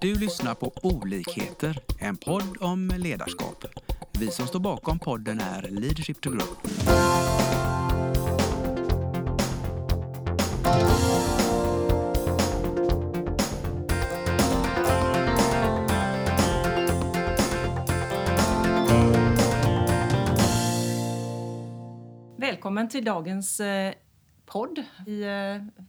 Du lyssnar på Olikheter, en podd om ledarskap. Vi som står bakom podden är Leadership to Group. Välkommen till dagens eh, podd. I eh,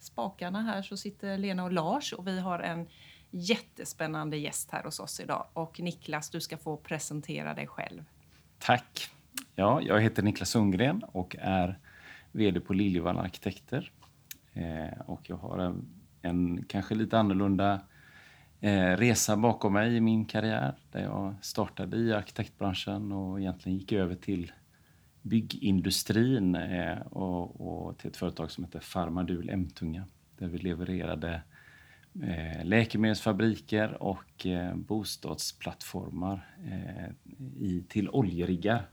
spakarna här så sitter Lena och Lars och vi har en jättespännande gäst här hos oss idag. Och Niklas, du ska få presentera dig själv. Tack. Ja, jag heter Niklas Sundgren och är VD på Liljevall Arkitekter. Eh, och jag har en, en kanske lite annorlunda eh, resa bakom mig i min karriär där jag startade i arkitektbranschen och egentligen gick över till byggindustrin eh, och, och, till ett företag som heter Farmadul Emtunga där vi levererade läkemedelsfabriker och eh, bostadsplattformar eh, i, till oljeriggar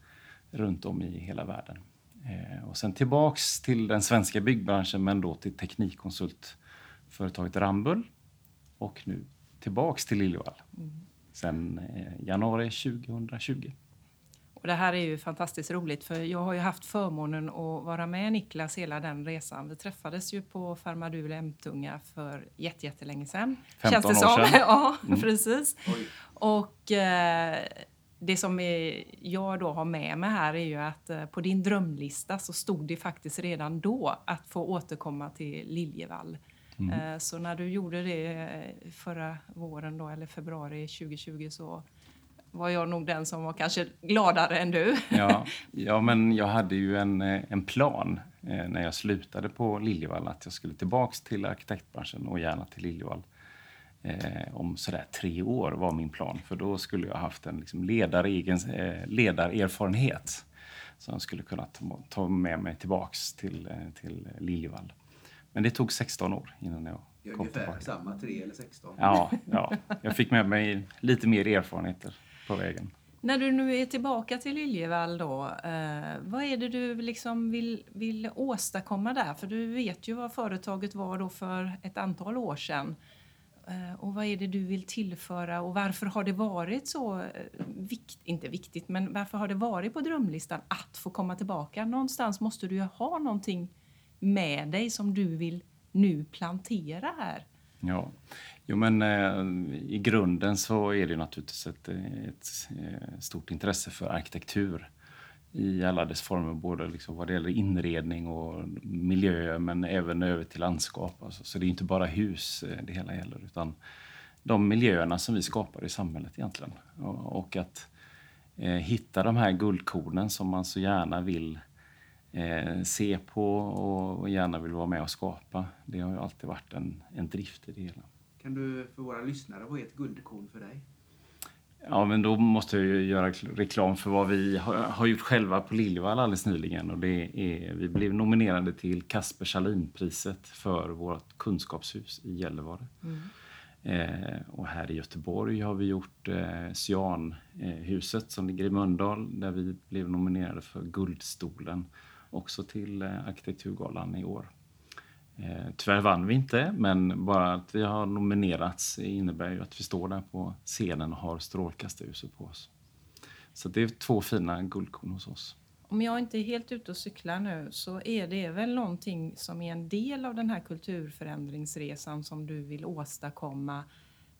runt om i hela världen. Eh, och sen tillbaks till den svenska byggbranschen men då till teknikkonsultföretaget Rambull och nu tillbaks till Liljevall mm. sen eh, januari 2020. Och det här är ju fantastiskt roligt för jag har ju haft förmånen att vara med Niklas hela den resan. Vi träffades ju på Farmadul Emtunga för jättelänge sedan. 15 Känns det år som. sedan. ja, mm. precis. Oj. Och eh, det som är, jag då har med mig här är ju att eh, på din drömlista så stod det faktiskt redan då att få återkomma till Liljevall. Mm. Eh, så när du gjorde det eh, förra våren då, eller februari 2020 så var jag nog den som var kanske gladare än du. Ja, ja men jag hade ju en, eh, en plan eh, när jag slutade på Liljevall att jag skulle tillbaks till arkitektbranschen och gärna till Liljevall. Eh, om sådär tre år var min plan, för då skulle jag haft en liksom ledaregen, eh, ledarerfarenhet som jag skulle kunna ta, ta med mig tillbaks till, eh, till Liljevall. Men det tog 16 år innan jag kom Ungefär tillbaka. samma, tre eller 16? Ja, ja, jag fick med mig lite mer erfarenheter på vägen. När du nu är tillbaka till Liljevall då, eh, vad är det du liksom vill, vill åstadkomma där? För du vet ju vad företaget var då för ett antal år sedan. Eh, och vad är det du vill tillföra och varför har det varit så, eh, vikt, inte viktigt, men varför har det varit på drömlistan att få komma tillbaka? Någonstans måste du ju ha någonting med dig som du vill nu plantera här. Ja, jo men eh, i grunden så är det naturligtvis ett, ett, eh, stort intresse för arkitektur i alla dess former, både liksom vad det gäller inredning och miljö men även över till landskap. Alltså, så det är inte bara hus eh, det hela gäller utan de miljöerna som vi skapar i samhället egentligen. Och, och att eh, hitta de här guldkornen som man så gärna vill eh, se på och gärna vill vara med och skapa. Det har ju alltid varit en, en drift i det hela. Kan du för våra lyssnare, vad är ett guldkorn för dig? Ja, men då måste jag ju göra reklam för vad vi har, gjort själva på Liljevall alldeles nyligen. Och det är, vi blev nominerade till Kasper Schalin-priset för vårt kunskapshus i Gällivare. Mm. Eh, och här i Göteborg har vi gjort eh, Cyanhuset eh, som ligger i Mölndal där vi blev nominerade för Guldstolen också till eh, Arkitekturgalan i år. Eh, tyvärr vann vi inte, men bara att vi har nominerats innebär ju att vi står där på scenen och har strålkastarljuset på oss. Så det är två fina guldkorn hos oss. Om jag inte är helt ute och cyklar nu så är det väl någonting som är en del av den här kulturförändringsresan som du vill åstadkomma.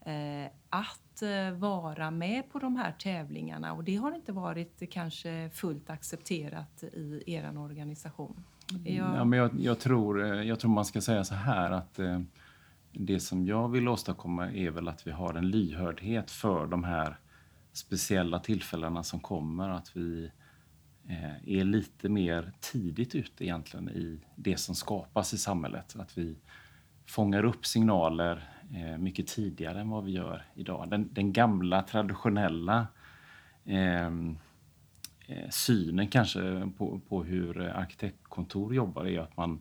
Eh, att eh, vara med på de här tävlingarna och det har inte varit kanske fullt accepterat i er organisation. Jag... Ja, men jag, jag, tror, eh, jag tror man ska säga så här att det som jag vill åstadkomma är väl att vi har en lyhördhet för de här speciella tillfällena som kommer. Att vi är lite mer tidigt ute egentligen i det som skapas i samhället. Att vi fångar upp signaler Eh, mycket tidigare än vad vi gör idag. Den, den gamla traditionella ehm, eh, synen kanske på, på hur arkitektkontor jobbar är att man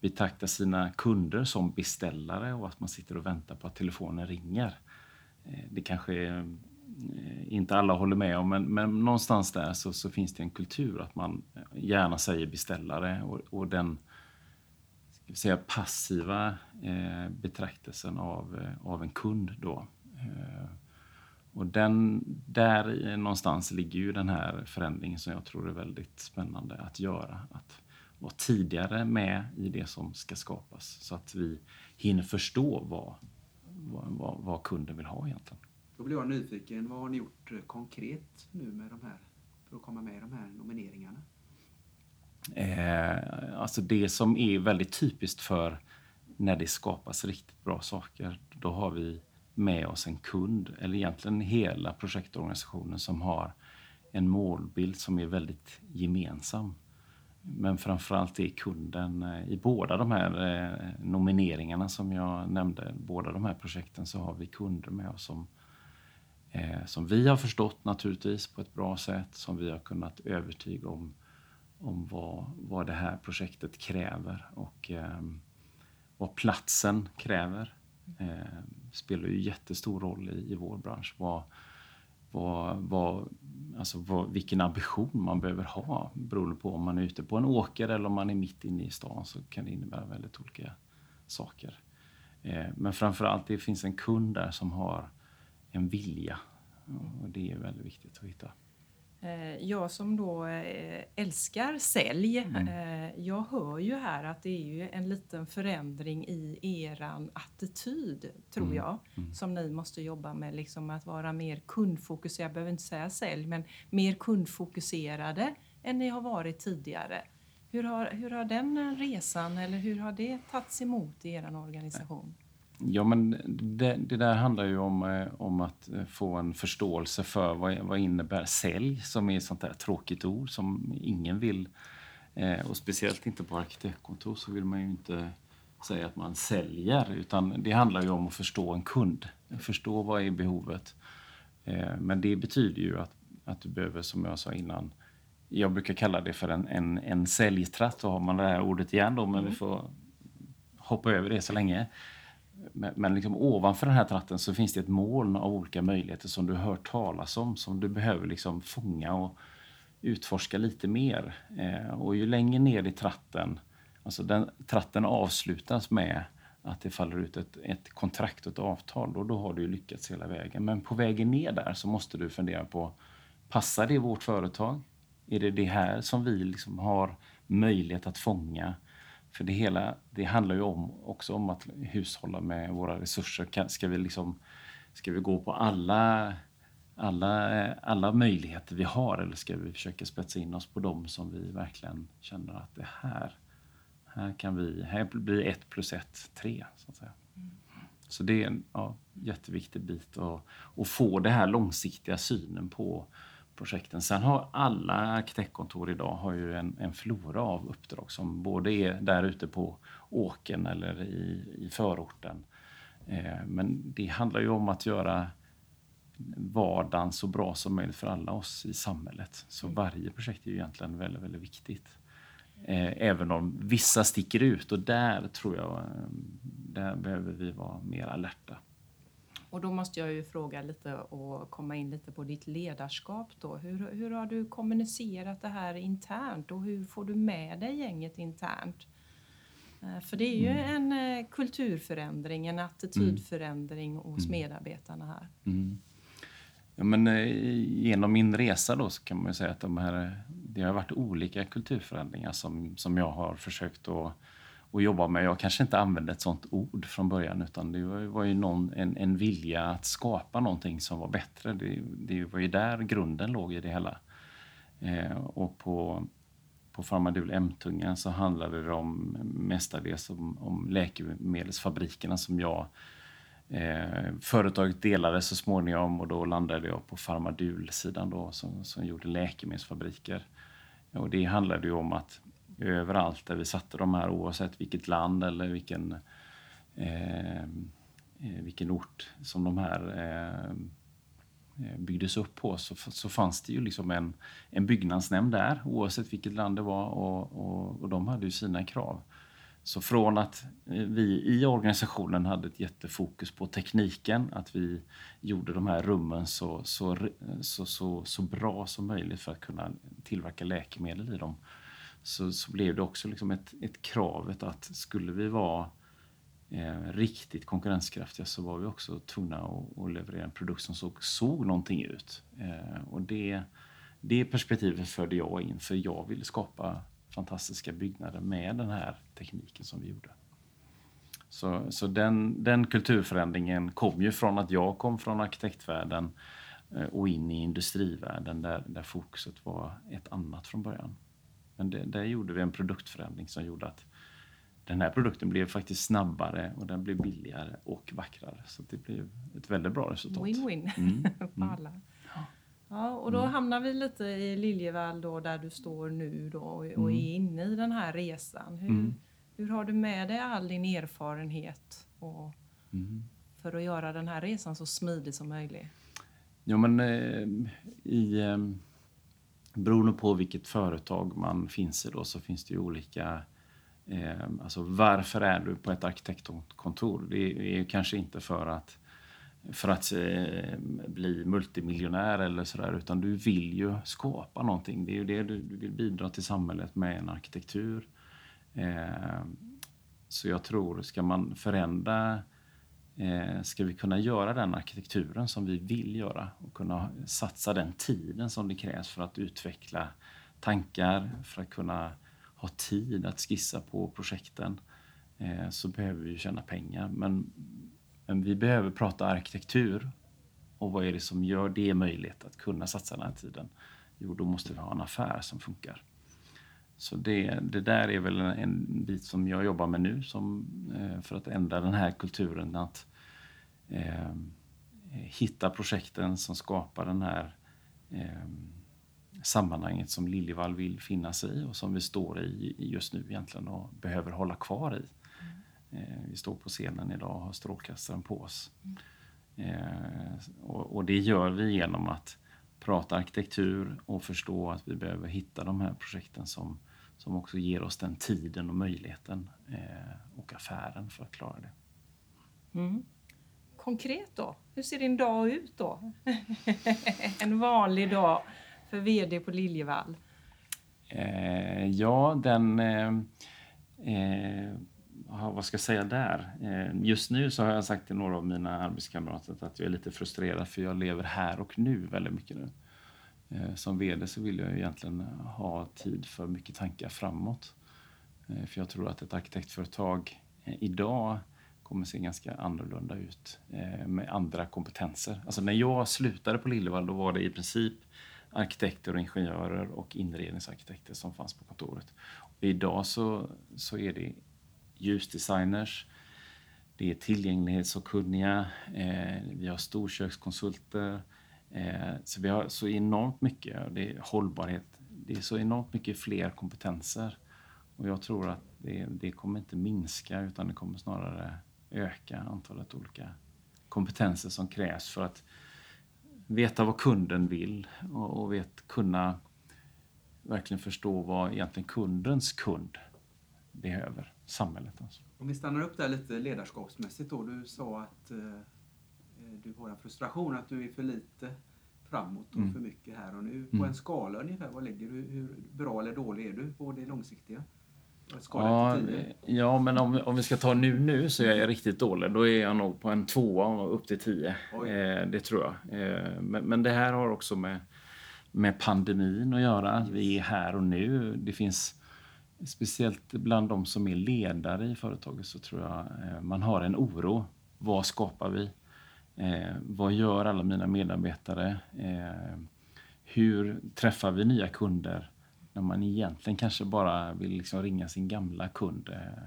betraktar sina kunder som beställare och att man sitter och väntar på att telefonen ringer. Eh, det kanske är, eh, inte alla håller med om, men, men någonstans där så, så, finns det en kultur att man gärna säger beställare och, och den säga, passiva eh, betraktelsen av, eh, av en kund. Då. Eh, och den, där någonstans ligger ju den här förändringen som jag tror är väldigt spännande att göra. Att vara tidigare med i det som ska skapas så att vi hinner förstå vad, vad, vad kunden vill ha egentligen. Då blir jag nyfiken. Vad har ni gjort eh, konkret nu med de här, för att komma med i de här nomineringarna? Eh, alltså det som är väldigt typiskt för när det skapas riktigt bra saker, då har vi med oss en kund, eller egentligen hela projektorganisationen som har en målbild som är väldigt gemensam. Men framförallt är kunden, eh, i båda de här eh, nomineringarna som jag nämnde, båda de här projekten så har vi kunder med oss som, eh, som vi har förstått naturligtvis på ett bra sätt, som vi har kunnat övertyga om, om vad, vad det här projektet kräver och eh, vad platsen kräver. Eh, spelar ju jättestor roll i, i vår bransch. Vad, vad, vad, alltså vad, vilken ambition man behöver ha beroende på om man är ute på en åker eller om man är mitt inne i stan så kan det innebära väldigt olika saker. Eh, men framförallt det finns en kund där som har en vilja och det är väldigt viktigt att hitta. Eh, jag som då eh, älskar sälj, Mm. eh, jag hör ju här att det är ju en liten förändring i eran attityd, tror Mm. jag, Mm. som ni måste jobba med. Liksom att vara mer kundfokuserade, jag behöver inte säga sälj, men mer kundfokuserade än ni har varit tidigare. Hur har, hur har den resan, eller hur har det tagits emot i er organisation? Ja, men det, det där handlar ju om, eh, om att eh, få en förståelse för vad, vad innebär sälj, som är ett sånt där tråkigt ord som ingen vill. Eh, och speciellt inte på arkitektkontor så vill man ju inte säga att man säljer, utan det handlar ju om att förstå en kund. Förstå vad är behovet. Eh, men det betyder ju att, att du behöver, som jag sa innan, jag brukar kalla det för en, en, en säljtratt, så har man det här ordet igen då, men vi får hoppa över det så länge. Men, liksom ovanför den här tratten så finns det ett moln av olika möjligheter som du har hört talas om, som du behöver liksom fånga och utforska lite mer. Eh, och ju längre ner i tratten, alltså den, tratten avslutas med att det faller ut ett, ett kontrakt och ett avtal, och då har du lyckats hela vägen. Men på vägen ner där så måste du fundera på, passar det vårt företag? Är det det här som vi liksom har möjlighet att fånga? För det hela, det handlar ju om, också om att hushålla med våra resurser. Kan- Ska vi, liksom, ska vi gå på alla, alla, alla möjligheter vi har eller ska vi försöka spetsa in oss på dem som vi verkligen känner att det här, här kan vi, här blir ett plus ett tre. Så, att säga. så det är en ja, jätteviktig bit att, att få den här långsiktiga synen på projekten. Sen har alla arkitektkontor idag har ju en, en flora av uppdrag som både är där ute på åken eller i, i förorten. Eh, men det handlar ju om att göra vardagen så bra som möjligt för alla oss i samhället. Så varje projekt är ju egentligen väldigt, väldigt viktigt. Eh, även om vissa sticker ut och där tror jag, eh, där behöver vi vara mer alerta. Och då måste jag ju fråga lite och komma in lite på ditt ledarskap då. Hur, hur har du kommunicerat det här internt och hur får du med dig gänget internt? Eh, För det är ju en eh, kulturförändring, en attitydförändring hos medarbetarna här. Mm. Ja, men, eh, genom min resa då så kan man ju säga att de här, det har varit olika kulturförändringar som, som jag har försökt att, att jobba med. Jag kanske inte använde ett sånt ord från början utan det var, ju någon, en, en vilja att skapa någonting som var bättre. Det, det var ju där grunden låg i det hela. Eh, och på, på Pharmadul M-tungan så handlade det om mestadels om, om läkemedelsfabrikerna som jag Eh, företaget delades så småningom och då landade jag på Pharmadul-sidan då, som, som gjorde läkemedelsfabriker. Och det handlade ju om att överallt där vi satte de här, oavsett vilket land eller vilken, eh, eh vilken ort som de här eh, eh, byggdes upp på så, så fanns det ju liksom en, en byggnadsnämnd där oavsett vilket land det var och, och, och de hade ju sina krav. Så från att eh, vi i organisationen hade ett jättefokus på tekniken, att vi gjorde de här rummen så, så, så, så, så bra som möjligt för att kunna tillverka läkemedel i dem, så, så blev det också liksom ett, ett kravet att skulle vi vara eh, riktigt konkurrenskraftiga så var vi också tvungna att, att leverera en produkt som såg, såg någonting ut. Eh, och det, det perspektivet förde jag in för jag ville skapa fantastiska byggnader med den här tekniken som vi gjorde. Så, så den, den kulturförändringen kom ju från att jag kom från arkitektvärlden eh, och in i industrivärlden där, där fokuset var ett annat från början. Men det, där gjorde vi en produktförändring som gjorde att den här produkten blev faktiskt snabbare och den blev billigare och vackrare. Så det blev ett väldigt bra resultat. Win-win Mm, för mm. alla. Ja, och då hamnar vi lite i Liljevall då, där du står nu då, och, och är inne i den här resan. Hur, Mm. hur har du med dig all din erfarenhet och, Mm. för att göra den här resan så smidig som möjligt? Jo, men eh, i... Eh, beroende på vilket företag man finns i då så finns det ju olika... Eh, alltså varför är du på ett arkitektkontor? Det är ju kanske inte för att för att eh, bli multimiljonär eller sådär utan du vill ju skapa någonting. Det är ju det du, du vill bidra till samhället med en arkitektur. Eh, så jag tror, ska man förändra Eh, ska vi kunna göra den arkitekturen som vi vill göra och kunna satsa den tiden som det krävs för att utveckla tankar, för att kunna ha tid att skissa på projekten, eh, så behöver vi ju tjäna pengar. Men, men vi behöver prata arkitektur. Och vad är det som gör det möjligt att kunna satsa den här tiden? Jo, då måste vi ha en affär som funkar. Så det, det där är väl en bit som jag jobbar med nu som, eh, för att ändra den här kulturen. Att eh, hitta projekten som skapar den här eh, sammanhanget som Liljevall vill finnas i och som vi står i just nu egentligen och behöver hålla kvar i. Eh, vi står på scenen idag och har strålkastaren på oss. Eh, och, och det gör vi genom att prata arkitektur och förstå att vi behöver hitta de här projekten som, som också ger oss den tiden och möjligheten eh, och affären för att klara det. Mm. Konkret då, hur ser din dag ut då? en vanlig dag för VD på Liljevall. Eh, ja, den... Eh, eh, vad ska jag säga där? Eh, just nu så har jag sagt till några av mina arbetskamrater att jag är lite frustrerad för jag lever här och nu väldigt mycket nu. Eh, som VD så vill jag ju egentligen ha tid för mycket tankar framåt. Eh, för jag tror att ett arkitektföretag eh, idag kommer se ganska annorlunda ut med andra kompetenser. Alltså när jag slutade på Lillevall då var det i princip arkitekter och ingenjörer och inredningsarkitekter som fanns på kontoret. Och idag så, så är det ljusdesigners, det är tillgänglighetssakkunniga, eh, vi har storkökskonsulter. Eh, så vi har så enormt mycket, det är hållbarhet, det är så enormt mycket fler kompetenser. Och jag tror att det, det kommer inte minska utan det kommer snarare öka antalet olika kompetenser som krävs för att veta vad kunden vill och, och vet, kunna verkligen förstå vad egentligen kundens kund behöver, samhället alltså. Om vi stannar upp där lite ledarskapsmässigt då. Du sa att eh, har en frustration att du är för lite framåt och Mm. för mycket här och nu. På Mm. en skala ungefär, vad lägger du? Hur bra eller dålig är du på det långsiktiga? Ja, till 10? ja, men om, om vi ska ta nu nu så är jag riktigt dålig. Då är jag nog på en tvåa och upp till tio. Eh, det tror jag. Eh, men, men det här har också med, med pandemin att göra. Vi är här och nu. Det finns speciellt bland de som är ledare i företaget så tror jag eh, man har en oro. Vad skapar vi? Eh, vad gör alla mina medarbetare? Eh, hur träffar vi nya kunder? När man egentligen kanske bara vill liksom ringa sin gamla kund. Eh,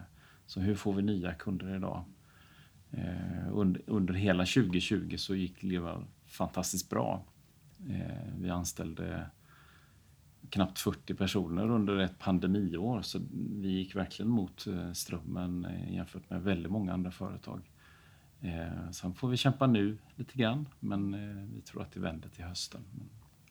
Så hur får vi nya kunder idag? Eh, Under, under hela 2020 så gick Leva fantastiskt bra. Eh, Vi anställde knappt 40 personer under ett pandemiår så vi gick verkligen mot eh, strömmen eh, jämfört med väldigt många andra företag. Eh, Sen får vi kämpa nu lite grann men eh, vi tror att det vänder till hösten.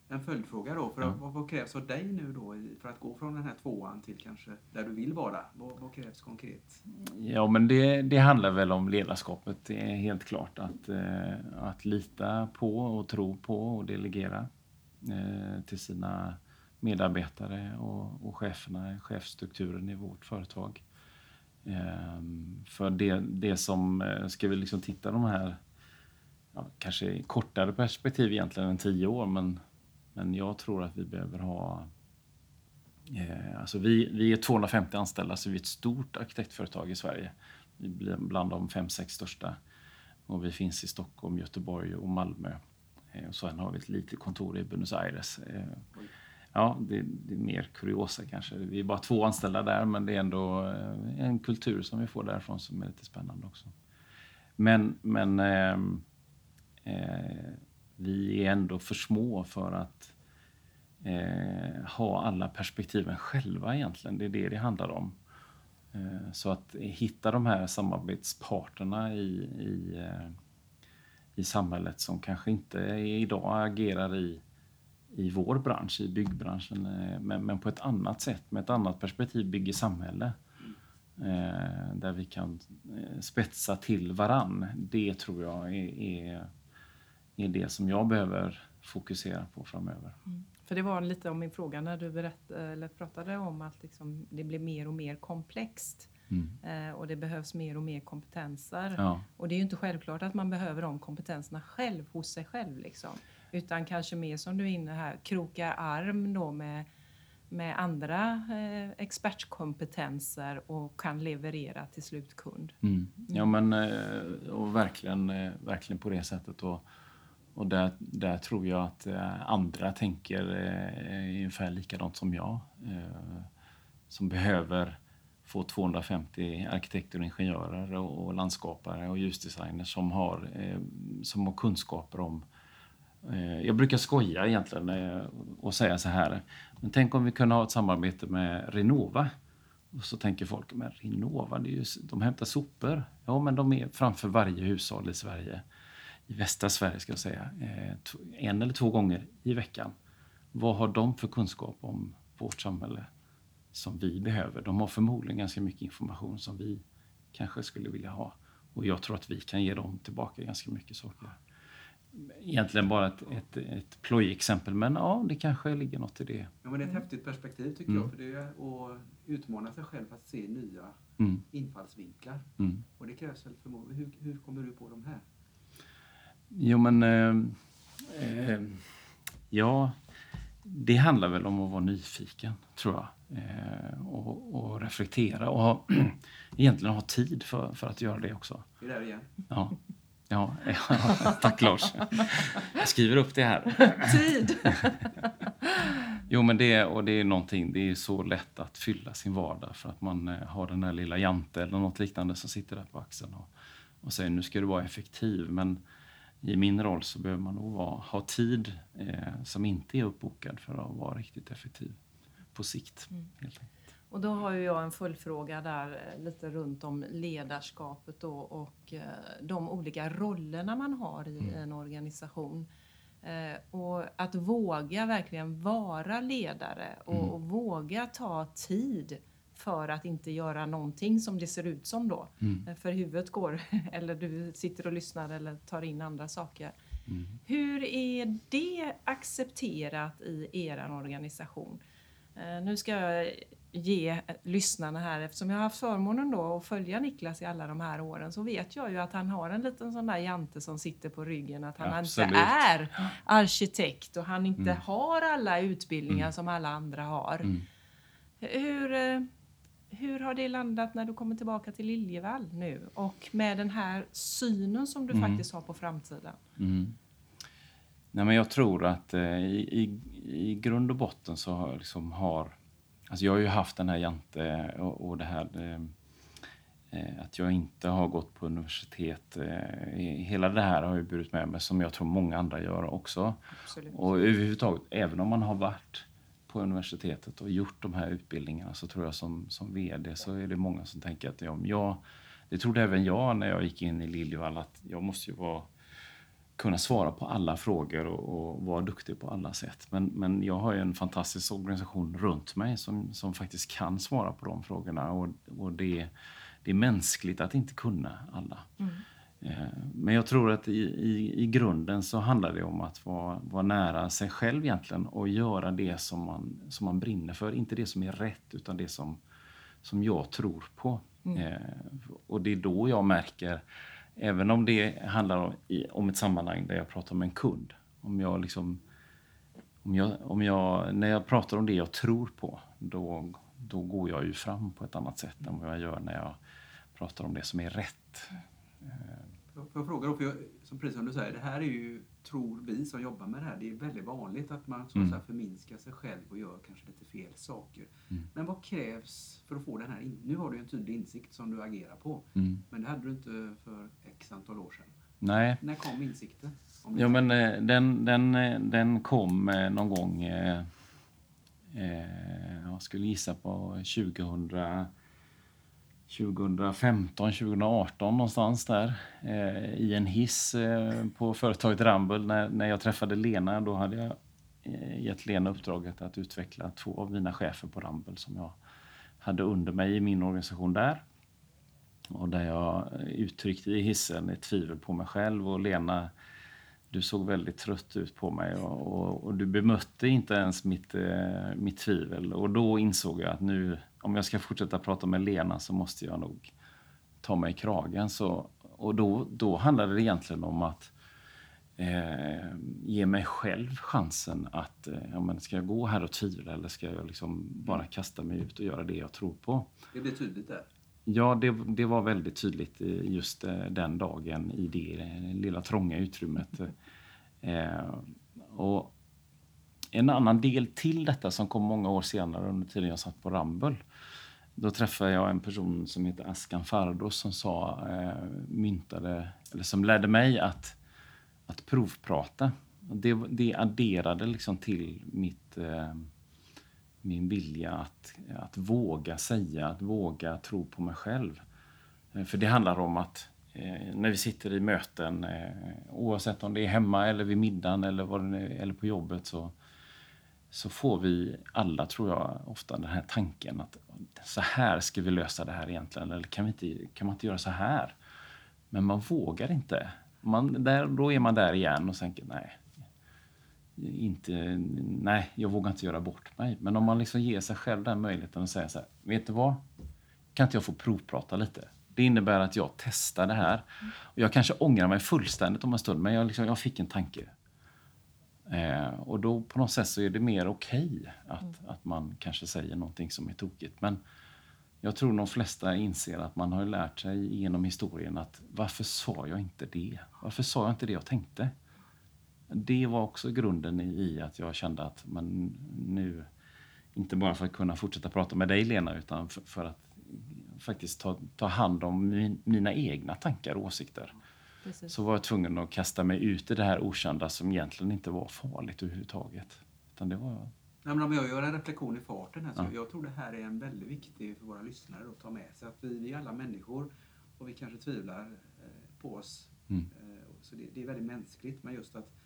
En följdfråga då. För Ja. vad, vad krävs av dig nu då för att gå från den här tvåan till kanske där du vill vara? Vad, vad krävs konkret? Ja, men det, det handlar väl om ledarskapet. Det är helt klart att, eh, att lita på och tro på och delegera eh, till sina medarbetare och, och cheferna, chefstrukturen i vårt företag. Ehm, för det, det som, eh, ska vi liksom titta de här, ja, kanske kortare perspektiv egentligen än tio år, men, men jag tror att vi behöver ha eh, Alltså vi, vi är 250 anställda, så vi är ett stort arkitektföretag i Sverige. Vi blir bland de fem, sex största. Och vi finns i Stockholm, Göteborg och Malmö. Eh, och sen har vi ett litet kontor i Buenos Aires. Eh, Ja, det, det, är mer kuriosa kanske. Vi är bara två anställda där, men det är ändå eh, en kultur som vi får därifrån som är lite spännande också. Men, men eh, eh, vi är ändå för små för att eh, ha alla perspektiven själva egentligen. Det är det det handlar om. Eh, så att hitta de här samarbetsparterna i, i, eh, i samhället som kanske inte idag agerar i, i vår bransch, i byggbranschen, eh, men, men på ett annat sätt, med ett annat perspektiv, bygger samhälle. Där vi kan spetsa till varann. Det tror jag är, är, är det som jag behöver fokusera på framöver. Mm. För det var lite om min fråga när du berätt, eller pratade om att liksom det blir mer och mer komplext. Mm. Eh, och det behövs mer och mer kompetenser. Ja. Och det är ju inte självklart att man behöver de kompetenserna själv hos sig själv. Liksom. Utan kanske mer som du är inne här, kroka arm då med, med andra eh, expertkompetenser och kan leverera till slutkund. Mm. mm. Ja men eh, och verkligen, eh, verkligen på det sättet. Och, och där, där tror jag att eh, andra tänker eh, ungefär likadant som jag. Som behöver få 250 arkitekter och ingenjörer och, landskapare och ljusdesigners som har, som har kunskaper om Eh, jag brukar skoja egentligen eh, och säga så här. Men tänk om vi kunde ha ett samarbete med Renova. Och så tänker folk, men Renova, det är ju, de hämtar sopor. Ja, men de är framför varje hushåll i Sverige i västra Sverige ska jag säga, eh, en eller två gånger i veckan. Vad har de för kunskap om vårt samhälle som vi behöver? De har förmodligen ganska mycket information som vi kanske skulle vilja ha. Och jag tror att vi kan ge dem tillbaka ganska mycket saker. Egentligen bara ett, ett, ett plojexempel, men ja, det kanske ligger något i det. Ja, men det är ett häftigt perspektiv tycker mm. jag, för det är att utmana sig själv att se nya mm. infallsvinklar. Mm. Och det krävs väl förmåga. Hur, hur kommer du på de här? Jo, men... Eh, eh, ja, det handlar väl om att vara nyfiken, tror jag. Eh, och, och, reflektera och ha, egentligen ha tid för, för att göra det också. Vi är där igen. Ja. Ja, ja, tack Lars. Jag skriver upp det här. Tid! Jo, men det, och det är någonting, det är så lätt att fylla sin vardag för att man eh, har den där lilla Jante eller något liknande som sitter där på axeln och, och säger nu ska du vara effektiv. Men i min roll så behöver man nog vara, ha tid eh, som inte är uppbokad för att vara riktigt effektiv på sikt. Mm. Helt och då har ju jag en följdfråga där eh, lite runt om ledarskapet då och eh, de olika rollerna man har i mm. en organisation. Eh, och att våga verkligen vara ledare och, mm. och våga ta tid för att inte göra någonting som det ser ut som då. Mm. För huvudet går, eller du sitter och lyssnar eller tar in andra saker. Mm. Hur är det accepterat i er organisation? Nu ska jag ge lyssnarna här, eftersom jag har haft förmånen då att följa Niklas i alla de här åren, så vet jag ju att han har en liten sån där jante som sitter på ryggen, att han Absolut. inte är arkitekt och han inte mm. har alla utbildningar mm. som alla andra har. Mm. Hur, eh, hur har det landat när du kommer tillbaka till Liljevall nu och med den här synen som du mm. faktiskt har på framtiden? Mm. Nej, men jag tror att eh, i, i, i, grund och botten så liksom har... Alltså jag har ju haft den här Jante och, och det här eh, eh att jag inte har gått på universitet. Eh, hela det här har jag burit med mig som jag tror många andra gör också. Absolut. Och överhuvudtaget, även om man har varit på universitetet och gjort de här utbildningarna så tror jag som, som VD så är det många som tänker att ja, jag, det trodde även jag när jag gick in i Liljevall att jag måste ju vara, kunna svara på alla frågor och, och, vara duktig på alla sätt. Men, men jag har ju en fantastisk organisation runt mig som, som faktiskt kan svara på de frågorna och, och det, det är mänskligt att inte kunna alla. Mm. Eh, men jag tror att i, i, i grunden så handlar det om att vara, vara nära sig själv egentligen och göra det som man, som man brinner för. Inte det som är rätt utan det som, som jag tror på. Mm. Eh, och det är då jag märker, även om det handlar om, i, om ett sammanhang där jag pratar med en kund. Om jag liksom, om jag, om jag, när jag pratar om det jag tror på, då, då går jag ju fram på ett annat sätt än vad jag gör när jag pratar om det som är rätt. Får jag fråga då, för jag, som precis som du säger, det här är ju, tror vi som jobbar med det här, det är väldigt vanligt att man så att mm. förminskar sig själv och gör kanske lite fel saker. Mm. Men vad krävs för att få den här, in, nu har du en tydlig insikt som du agerar på, mm. men det hade du inte för x antal år sedan. Nej. När kom insikten? Ja, men eh, den, den, eh, den kom eh, någon gång, eh, jag skulle gissa på 2000 2015, 2018 någonstans där eh, i en hiss eh, på företaget Ramboll. När, när jag träffade Lena då hade jag eh, gett Lena uppdraget att utveckla två av mina chefer på Ramboll som jag hade under mig i min organisation där. Och där jag uttryckte i hissen ett tvivel på mig själv och Lena du såg väldigt trött ut på mig och, och, och du bemötte inte ens mitt, eh, mitt tvivel. Och då insåg jag att nu, om jag ska fortsätta prata med Lena så måste jag nog ta mig i kragen. Så, och då, då handlade det egentligen om att eh, ge mig själv chansen att, eh, ja, men ska jag gå här och tvivla eller ska jag liksom bara kasta mig ut och göra det jag tror på? Det blir tydligt där? Ja, det, det var väldigt tydligt eh, just eh, den dagen i det eh, lilla trånga utrymmet. Eh, och en annan del till detta som kom många år senare under tiden jag satt på Ramböll. Då träffade jag en person som heter Askan Fardos som sa, eh, myntade, eller som lärde mig att, att provprata. Det, det adderade liksom till mitt eh, min vilja att, att våga säga, att våga tro på mig själv. Eh, för det handlar om att eh, när vi sitter i möten, eh, oavsett om det är hemma eller vid middagen eller, vad det är, eller på jobbet, så, så får vi alla, tror jag, ofta den här tanken att så här ska vi lösa det här egentligen, eller kan, vi inte, kan man inte göra så här? Men man vågar inte. Man, där, då är man där igen och tänker nej, inte, nej, jag vågar inte göra bort mig. Men om man liksom ger sig själv den möjligheten att säga så här, vet du vad? Kan inte jag få provprata lite? Det innebär att jag testar det här. Och jag kanske ångrar mig fullständigt om en stund, men jag, liksom, jag fick en tanke. Eh, och då på något sätt så är det mer okej okay att, mm. att man kanske säger någonting som är tokigt. Men jag tror de flesta inser att man har lärt sig genom historien att varför sa jag inte det? Varför sa jag inte det jag tänkte? Det var också grunden i att jag kände att man nu, inte bara för att kunna fortsätta prata med dig Lena, utan för, för att faktiskt ta, ta hand om min, mina egna tankar och åsikter. Precis. Så var jag tvungen att kasta mig ut i det här okända som egentligen inte var farligt överhuvudtaget. Utan det var... Nej, men om jag gör en reflektion i farten här, så ja. jag tror det här är en väldigt viktig för våra lyssnare att ta med sig. Att vi, vi är alla människor och vi kanske tvivlar eh, på oss. Mm. Eh, så det, det, är väldigt mänskligt, men just att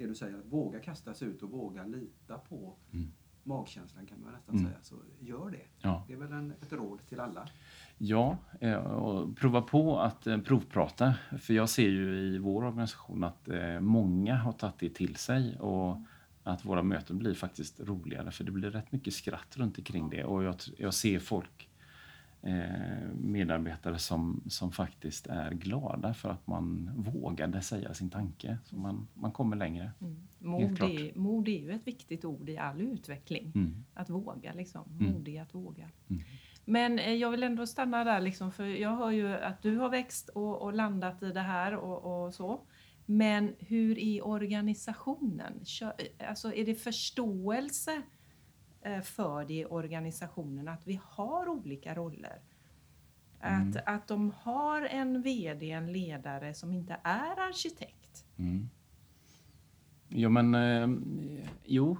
det du säger, att våga kasta sig ut och våga lita på mm. magkänslan kan man nästan mm. säga. Så gör det. Ja. Det är väl en, ett råd till alla. Ja, eh, och prova på att eh, provprata. För jag ser ju i vår organisation att eh, många har tagit det till sig och att våra möten blir faktiskt roligare för det blir rätt mycket skratt runt omkring det och jag, jag ser folk medarbetare som, som faktiskt är glada för att man vågade säga sin tanke. Så man, man kommer längre. Mm. Mod, är, mod är ju ett viktigt ord i all utveckling. Mm. Att våga, liksom. Mm. modig att våga. Mm. Men eh, jag vill ändå stanna där, liksom, för jag hör ju att du har växt och, och landat i det här och, och, så. Men hur är organisationen? Alltså, är det förståelse Eh, för det i organisationen att vi har olika roller. Mm. Att, att de har en VD, en ledare som inte är arkitekt. Mm. Jo, men eh, jo.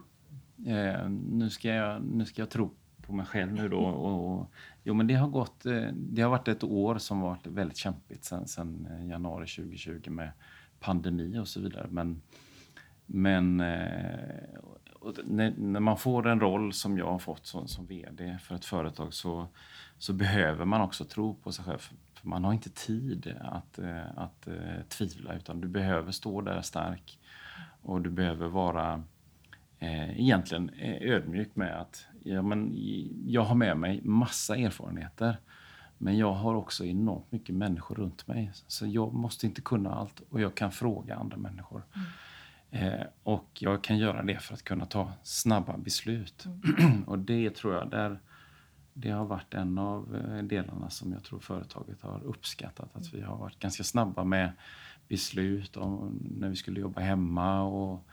Eh, nu, ska jag, nu ska jag tro på mig själv nu då. Och, och, jo, men det har gått. Eh, det har varit ett år som varit väldigt kämpigt sen, sen eh, januari 2020 med pandemi och så vidare. Men, men eh, när, när, man får en roll som jag har fått som, som VD för ett företag så, så behöver man också tro på sig själv. För man har inte tid att, eh, att, att tvivla utan du behöver stå där stark och du behöver vara eh, egentligen eh, ödmjuk med att ja, men, jag har med mig massa erfarenheter men jag har också enormt mycket människor runt mig. Så jag måste inte kunna allt och jag kan fråga andra människor. Mm. Eh, och jag kan göra det för att kunna ta snabba beslut. Mm. och det tror jag, där, det har varit en av eh, delarna som jag tror företaget har uppskattat. Att vi har varit ganska snabba med beslut om när vi skulle jobba hemma. och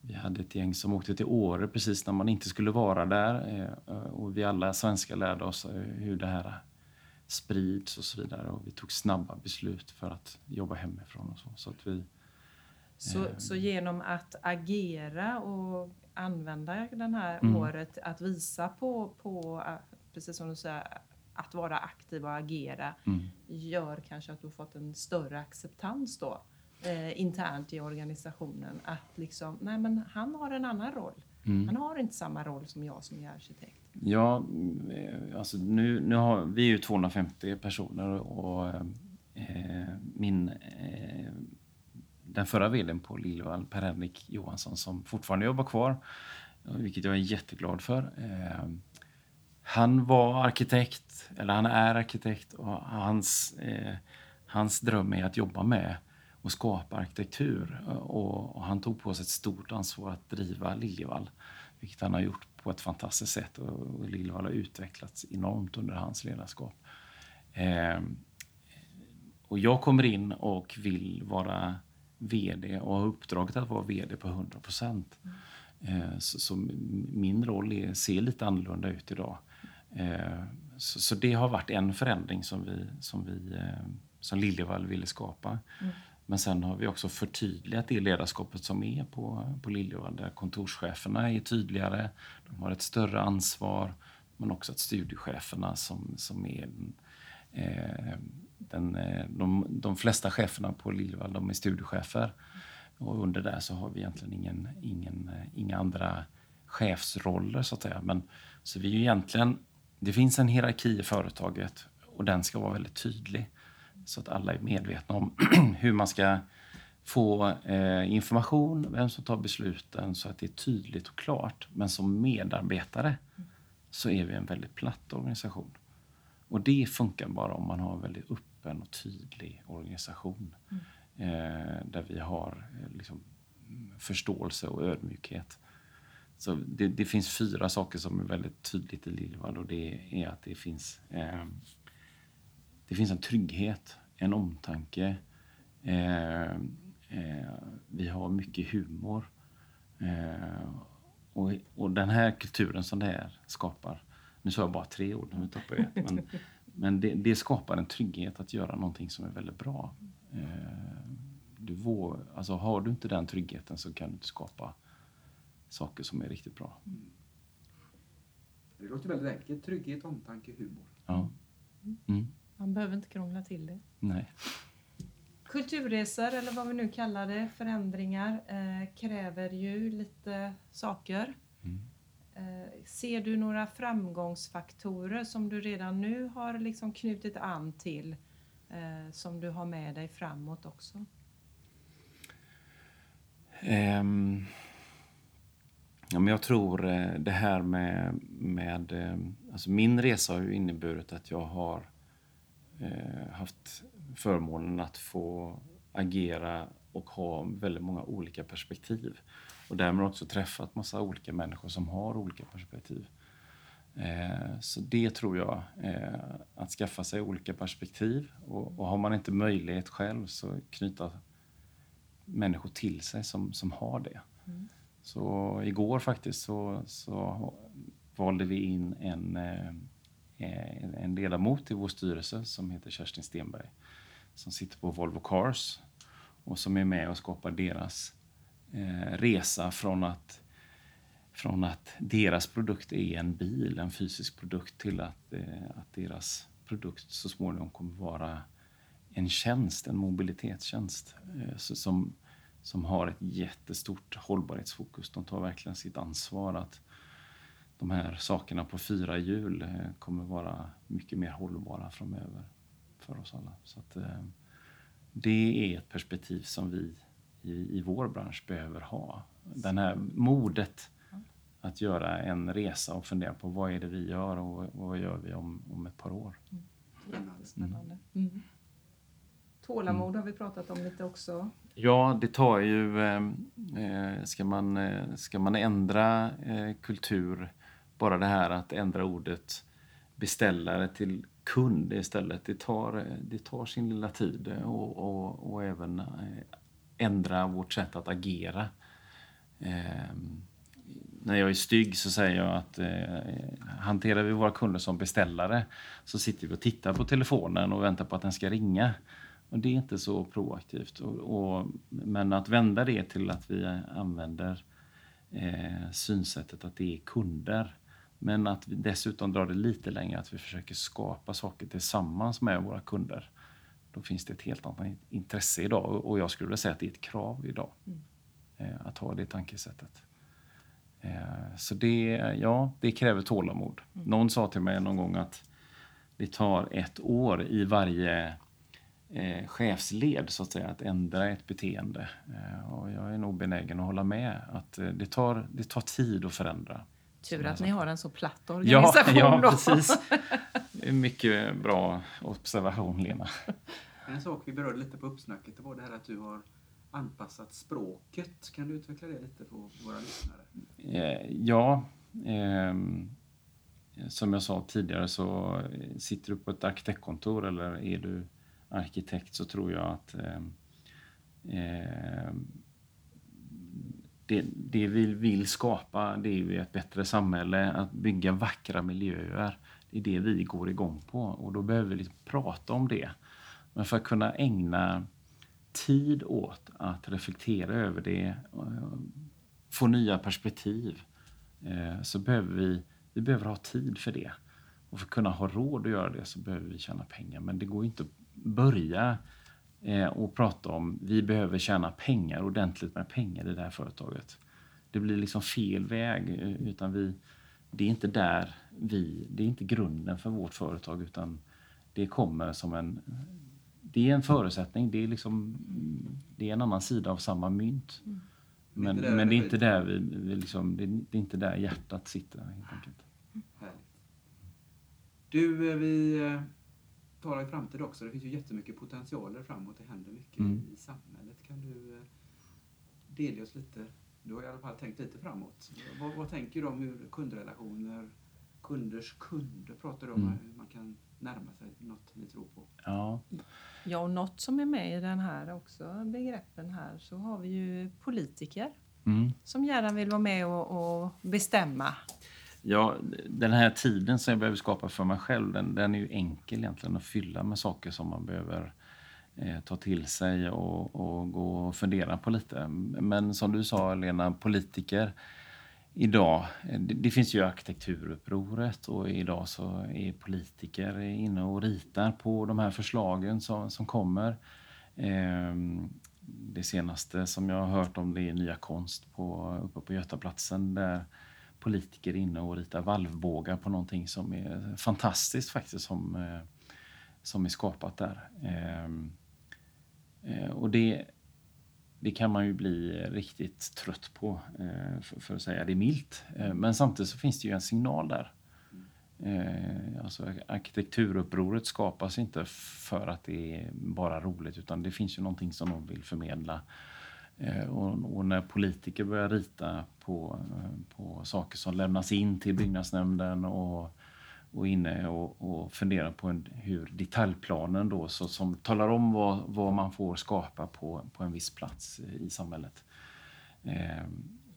vi hade ett gäng som åkte till Åre precis när man inte skulle vara där. Eh, och vi alla svenskar lärde oss hur det här sprids och så vidare. Och vi tog snabba beslut för att jobba hemifrån och så. Så, att vi, så, eh, så genom att agera och använda det här mm. året att visa på, på, precis som du säger, att vara aktiv och agera mm. gör kanske att du fått en större acceptans då eh, internt i organisationen. Att liksom, nej men han har en annan roll. Mm. Han har inte samma roll som jag som är arkitekt. Ja, eh, alltså nu, nu har vi är ju 250 personer och eh, min eh, den förra vdn på Lillvall, Per-Henrik Johansson, som fortfarande jobbar kvar, eh, vilket jag är jätteglad för. Eh, han var arkitekt, eller han är arkitekt och hans, eh, hans dröm är att jobba med och skapa arkitektur. Och, och, han tog på sig ett stort ansvar att driva Liljevall, vilket han har gjort på ett fantastiskt sätt. Och, och Liljevall har utvecklats enormt under hans ledarskap. Eh, och jag kommer in och vill vara VD och har uppdraget att vara VD på 100 procent. Mm. Så, så, min roll är, ser lite annorlunda ut idag. Eh, så, så, det har varit en förändring som, vi, som, vi, eh, som Liljevall ville skapa. Mm. Men sen har vi också förtydligat det ledarskapet som är på, på Liljevall där kontorscheferna är tydligare, de har ett större ansvar men också att studiecheferna som, som är Eh, den, eh, de, de flesta cheferna på Liljevall de är studiechefer. Och under det så har vi egentligen ingen, ingen, eh, inga andra chefsroller så att säga. Men, så vi är egentligen, det finns en hierarki i företaget och den ska vara väldigt tydlig. Så att alla är medvetna om hur man ska få eh, information, vem som tar besluten så att det är tydligt och klart. Men som medarbetare så är vi en väldigt platt organisation. Och det funkar bara om man har en väldigt öppen och tydlig organisation. Mm. Eh, där vi har eh, liksom, förståelse och ödmjukhet. Så det, det, finns fyra saker som är väldigt tydligt i Lillvall och det är att det finns, eh, det finns en trygghet, en omtanke. Eh, eh vi har mycket humor. Eh, och, och den här kulturen som det här skapar nu sa jag bara tre ord, nu tappade jag ett. Men, men det, det, skapar en trygghet att göra någonting som är väldigt bra. Eh, du vår, alltså har du inte den tryggheten så kan du inte skapa saker som är riktigt bra. Det låter väldigt enkelt. Trygghet, omtanke, humor. Ja. Mm. Man behöver inte krångla till det. Nej. Kulturresor, eller vad vi nu kallar det, förändringar, eh, kräver ju lite saker. Mm. Eh, ser du några framgångsfaktorer som du redan nu har liksom knutit an till eh, som du har med dig framåt också? Um, ja, men jag tror eh, det här med... med alltså min resa har ju inneburit att jag har eh, haft förmånen att få agera och ha väldigt många olika perspektiv. Och därmed också träffat massa olika människor som har olika perspektiv. Eh, så det tror jag, eh, att skaffa sig olika perspektiv. Och, och har man inte möjlighet själv så knyta människor till sig som, som har det. Mm. Så igår faktiskt så, så valde vi in en, eh, en ledamot i vår styrelse som heter Kerstin Stenberg. Som sitter på Volvo Cars och som är med och skapar deras Eh, resa från att, från att deras produkt är en bil, en fysisk produkt, till att, eh, att deras produkt så småningom kommer vara en tjänst, en mobilitetstjänst eh, som, som har ett jättestort hållbarhetsfokus. De tar verkligen sitt ansvar att de här sakerna på fyra hjul kommer vara mycket mer hållbara framöver. för oss alla. Så att, det är ett perspektiv som vi i, i vår bransch behöver ha. Den här modet att göra en resa och fundera på vad är det vi gör och, och vad gör vi om, om ett par år. Mm. Jättespännande. Mm. Tålamod har vi pratat om lite också. Ja, det tar ju... Eh, ska, man, eh, ska man ändra eh, kultur, bara det här att ändra ordet beställare till kund istället, det tar, det tar sin lilla tid och, och, och även eh, ändra vårt sätt att agera. Eh, när jag är stygg så säger jag att eh, hanterar vi våra kunder som beställare så sitter vi och tittar på telefonen och väntar på att den ska ringa. Och Det är inte så proaktivt. Och, och, men att vända det till att vi använder eh, synsättet att det är kunder. Men att vi dessutom drar det lite längre, att vi försöker skapa saker tillsammans med våra kunder. Då finns det ett helt annat intresse idag och jag skulle vilja säga att det är ett krav idag. Mm. Eh, att ha det tankesättet. Eh, så det, ja, det kräver tålamod. Mm. Någon sa till mig någon gång att det tar ett år i varje eh, chefsled så att säga, att ändra ett beteende. Eh, och jag är nog benägen att hålla med att eh, det, tar, det tar tid att förändra. Tur att ni har en så platt organisation. Ja, ja precis. Mycket bra observation, Lena. En sak vi berörde lite på uppsnacket det var det här att du har anpassat språket. Kan du utveckla det lite för våra lyssnare? Eh, ja. Eh, som jag sa tidigare så sitter du på ett arkitektkontor eller är du arkitekt så tror jag att eh, eh, det, det, vi vill skapa det är ju ett bättre samhälle, att bygga vackra miljöer. Det är det vi går igång på och då behöver vi liksom prata om det. Men för att kunna ägna tid åt att reflektera över det, eh, få nya perspektiv, eh, så behöver vi, vi behöver ha tid för det. Och för att kunna ha råd att göra det så behöver vi tjäna pengar. Men det går inte att börja eh, och prata om vi behöver tjäna pengar, ordentligt med pengar i det här företaget. Det blir liksom fel väg. Utan vi, det är inte där vi, det är inte grunden för vårt företag utan det kommer som en det är en förutsättning. Det är, liksom, det är en annan sida av samma mynt. Mm. Men, det men det är inte där vi, vi liksom, det, är, det är inte där hjärtat sitter helt enkelt. Härligt. Du, eh, vi eh, talar i framtid också. Det finns ju jättemycket potentialer framåt. Det händer mycket mm. i samhället. Kan du eh, delge oss lite? Du har i alla fall tänkt lite framåt. Vad, vad tänker du om hur kundrelationer, kunders kunder pratar du om mm. hur man kan närma sig något ni tror på? Ja. ja, och något som är med i den här också, begreppen här, så har vi ju politiker mm. som gärna vill vara med och, och bestämma Ja, den här tiden som jag behöver skapa för mig själv, den, den är ju enkel egentligen att fylla med saker som man behöver eh, Eh, ta till sig och, och, gå och fundera på lite. Men som du sa, Lena, politiker idag, eh, det, det, finns ju arkitekturupproret och idag så är politiker inne och ritar på de här förslagen som, som kommer. Ehm, det senaste som jag har hört om det är Nya Konst på, uppe på Götaplatsen där politiker inne och ritar valvbågar på någonting som är fantastiskt faktiskt som, eh, som är skapat där. Eh, Eh, och det, det kan man ju bli riktigt trött på, eh, för, att säga det milt. Eh, men samtidigt så finns det ju en signal där. Eh, alltså arkitekturupproret skapas inte för att det är bara roligt utan det finns ju någonting som de vill förmedla Eh, och, och, när politiker börjar rita på, på saker som lämnas in till byggnadsnämnden och, och inne och, och funderar på en, hur detaljplanen då, så, som talar om vad, vad man får skapa på, på en viss plats i samhället. Eh,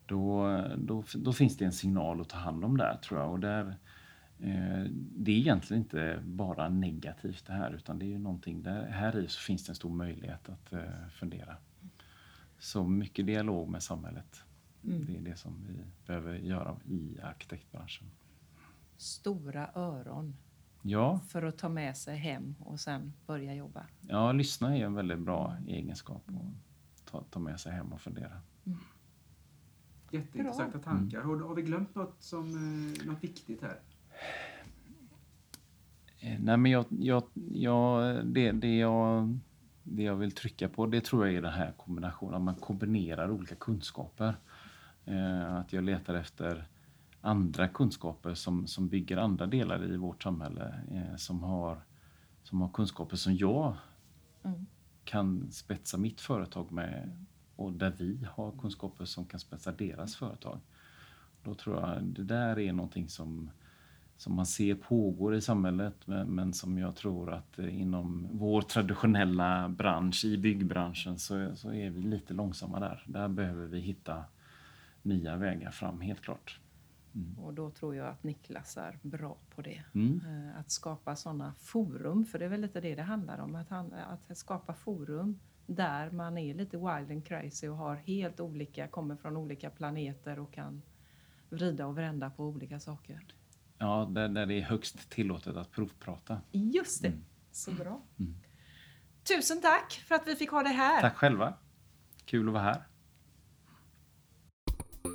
då, då, då, finns det en signal att ta hand om där tror jag. Och där, eh, det är egentligen inte bara negativt det här utan det är ju någonting där här i så finns det en stor möjlighet att eh, fundera. Så mycket dialog med samhället. Mm. Det är det som vi behöver göra i arkitektbranschen. Stora öron ja. för att ta med sig hem och sen börja jobba. Ja, lyssna är en väldigt bra egenskap att ta, ta med sig hem och fundera. Mm. Jätteintressanta bra. tankar. Har, har, vi glömt något, som, eh, något viktigt här? Eh, nej, men jag, jag, jag, det, det, jag, det jag vill trycka på det tror jag är den här kombinationen, att man kombinerar olika kunskaper. Eh, att jag letar efter andra kunskaper som, som bygger andra delar i vårt samhälle eh, som, har, som har kunskaper som jag mm. kan spetsa mitt företag med och där vi har kunskaper som kan spetsa deras företag. Då tror jag det där är någonting som, som man ser pågår i samhället men, men som jag tror att inom vår traditionella bransch, i byggbranschen, så, så är vi lite långsamma där. Där behöver vi hitta nya vägar fram, helt klart. Mm. Och då tror jag att Niklas är bra på det. Mm. Eh, att skapa sådana forum, för det är väl lite det det handlar om. Att, han, att skapa forum där man är lite wild and crazy och har helt olika, kommer från olika planeter och kan vrida och vända på olika saker. Ja, där, där det är högst tillåtet att provprata. Just det, mm. så bra. Mm. Tusen tack för att vi fick ha dig här. Tack själva. Kul att vara här.